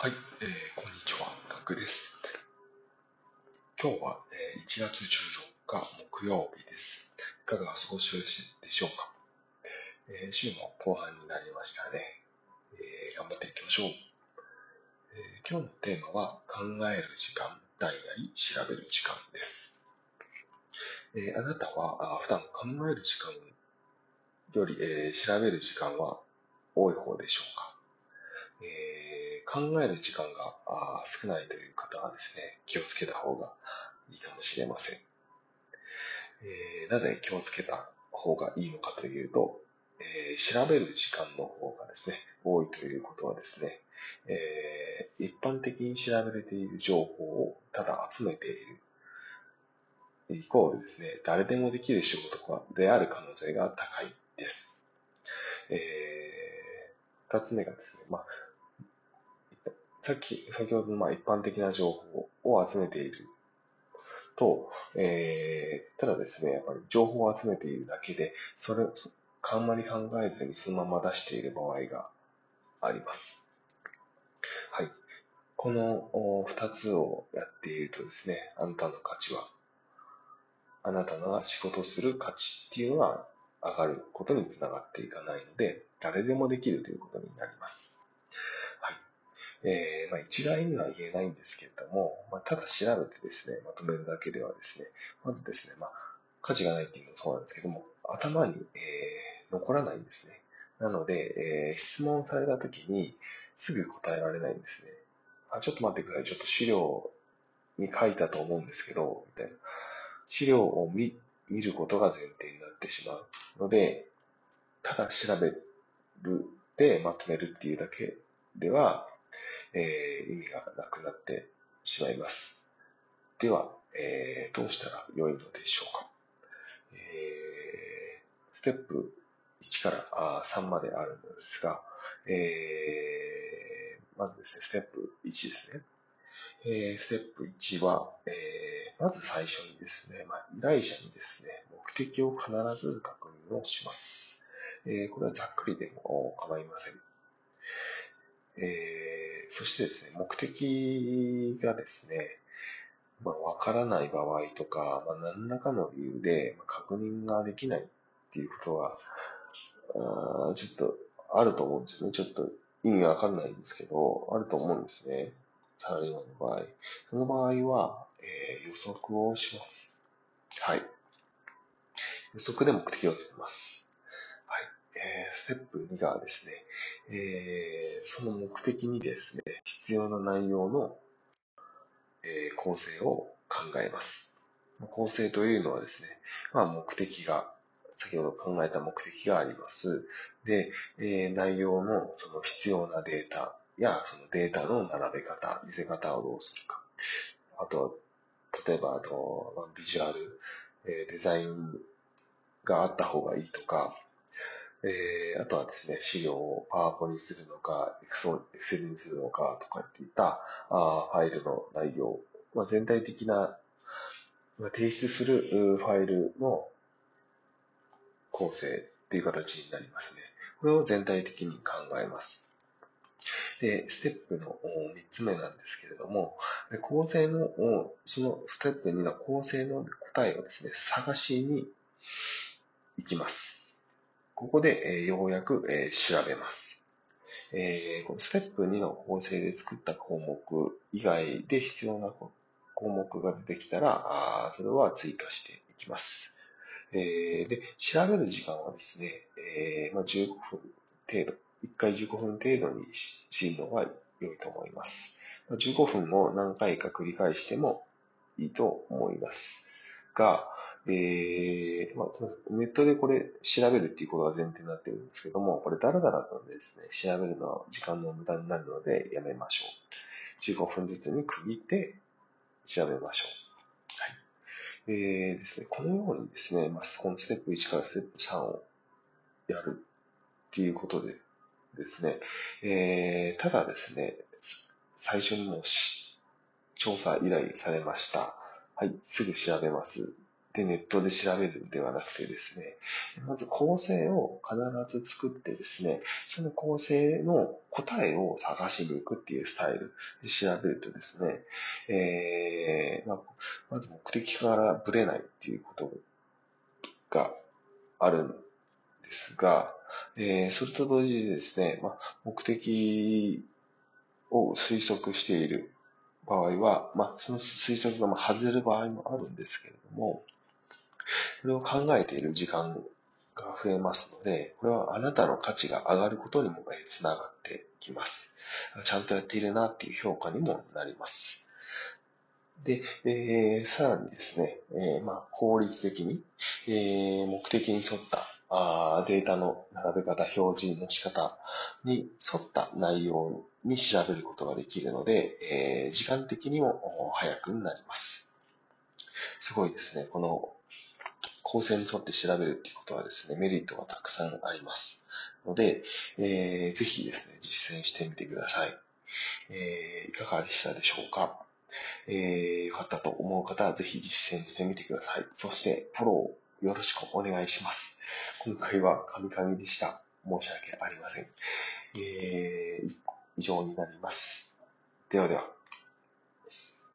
はい、えー、こんにちは、ガクです。今日は、えー、1月14日木曜日です。いかがお過ごしでしょうか、えー、週の後半になりましたね、えー、頑張っていきましょう、えー、今日のテーマは考える時間、代々調べる時間です。えー、あなたはあ普段考える時間より、えー、調べる時間は多い方でしょうか、えー、考える時間が少ないという方はですね、気をつけた方がいいかもしれません。えー、なぜ気をつけた方がいいのかというと、えー、調べる時間の方がですね、多いということはですね、えー、一般的に調べれている情報をただ集めている。イコールですね、誰でもできる仕事である可能性が高いです。えー、二つ目がですね、まあ、さっき、先ほどのまあ一般的な情報を集めていると、えー、ただですね、やっぱり情報を集めているだけで、それを、あんまり考えずにそのまま出している場合があります。はい。この二つをやっているとですね、あなたの価値は、あなたが仕事する価値っていうのは上がることにつながっていかないので、誰でもできるということになります。えー、まあ、一概には言えないんですけれども、まあ、ただ調べてですね、まとめるだけではですね、まずですね、まあ、価値がないっていうのもそうなんですけども、頭に、えー、残らないんですね。なので、えー、質問された時にすぐ答えられないんですね。あ、ちょっと待ってください。ちょっと資料に書いたと思うんですけど、みたいな。資料を見見ることが前提になってしまうので、ただ調べるでまとめるっていうだけでは、えー、意味がなくなってしまいます。では、えー、どうしたら良いのでしょうか。えー、ステップ1から3まであるのですが、えー、まずですね、ステップ1ですね。えー、ステップ1は、えー、まず最初にですね、まあ、依頼者にですね、目的を必ず確認をします。えー、これはざっくりでも構いません。えー、そしてですね、目的がですね、まあ、わからない場合とか、まあ、何らかの理由で確認ができないっていうことは、あちょっとあると思うんですよね。ちょっと意味わかんないんですけど、あると思うんですね。サラリーマンの場合。その場合は、えー、予測をします。はい。予測で目的をつけます。えー、ステップ2がですね、えー、その目的にですね、必要な内容の、えー、構成を考えます。構成というのはですね、まあ、目的が、先ほど考えた目的があります。で、えー、内容のその必要なデータや、そのデータの並べ方、見せ方をどうするか。あと、例えば、あと、ビジュアル、えー、デザインがあった方がいいとか、えー、あとはですね、資料をパワポにするのか、エクセルにするのかとかっていったあファイルの内容、まあ、全体的な、まあ、提出するファイルの構成っていう形になりますね。これを全体的に考えます。で、ステップの3つ目なんですけれども、構成の、そのステップ2の構成の答えをですね、探しに行きます。ここで、えようやく、え調べます。え、このステップ2の構成で作った項目以外で必要な項目が出てきたら、あそれは追加していきます。え、で、調べる時間はですね、え、ま、15分程度、1回15分程度にしるのが良いと思います。15分を何回か繰り返してもいいと思います。が、えー、まあ、ネットでこれ調べるっていうことが前提になってるんですけども、これだらだらとですね、調べるのは時間の無駄になるのでやめましょう。15分ずつに区切って調べましょう。はい。えー、ですね、このようにですね、まあ、このステップ1からステップ3をやるっていうことでですね、えー、ただですね、最初にもう調査依頼されました。はい、すぐ調べます。でネットで調べるんではなくてですね、まず構成を必ず作ってですね、その構成の答えを探しに行くっていうスタイルで調べるとですね、えーまあ、まず目的からぶれないっていうことがあるんですが、えー、それと同時にですね、まあ、目的を推測している場合は、まあ、その推測が外れる場合もあるんですけれども、それを考えている時間が増えますので、これはあなたの価値が上がることにもつながってきます。ちゃんとやっているなっていう評価にもなります。で、えー、さらにですね、えー、まあ、効率的に、えー、目的に沿ったあデータの並べ方、表示の仕方に沿った内容に調べることができるので、えー、時間的にも早くなります。すごいですね。この構成に沿って調べるっていうことはですね、メリットがたくさんあります。ので、えー、ぜひですね、実践してみてください。えー、いかがでしたでしょうか？えー、よかったと思う方はぜひ実践してみてください。そして、フォローよろしくお願いします。今回はカミカミでした。申し訳ありません。えー、以上になります。ではでは。